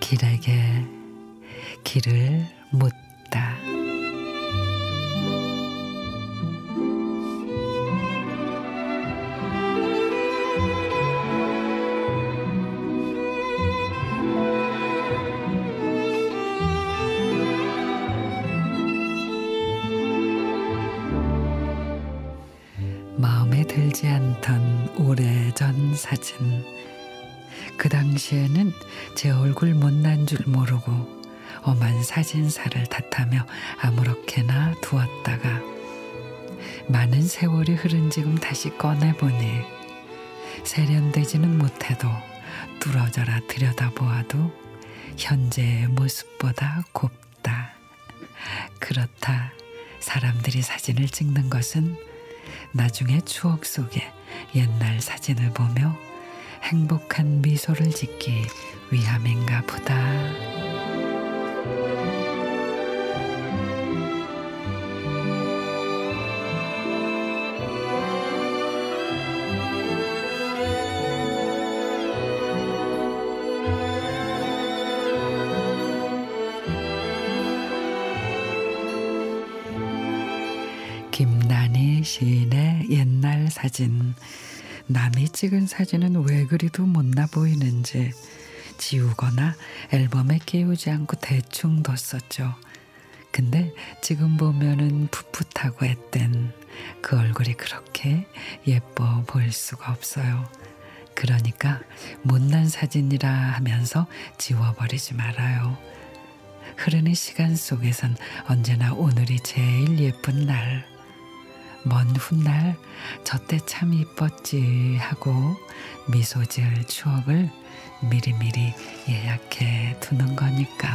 길에게 길을 묻다. 마음에 들지 않던 오래전 사진. 그 당시에는 제 얼굴 못난 줄 모르고 엄한 사진사를 탓하며 아무렇게나 두었다가 많은 세월이 흐른 지금 다시 꺼내보니 세련되지는 못해도 뚫어져라 들여다보아도 현재의 모습보다 곱다. 그렇다. 사람들이 사진을 찍는 것은 나중에 추억 속에 옛날 사진을 보며 행복한 미소를 짓기 위함인가 보다. 김난희 시인의 옛날 사진. 남이 찍은 사진은 왜 그리도 못나 보이는지 지우거나 앨범에 끼우지 않고 대충 뒀었죠. 근데 지금 보면은 풋풋하고 앳된 그 얼굴이 그렇게 예뻐 보일 수가 없어요. 그러니까 못난 사진이라 하면서 지워버리지 말아요. 흐르는 시간 속에선 언제나 오늘이 제일 예쁜 날. 먼 훗날 저때 참 이뻤지 하고 미소 지을 추억을 미리미리 예약해 두는 거니까.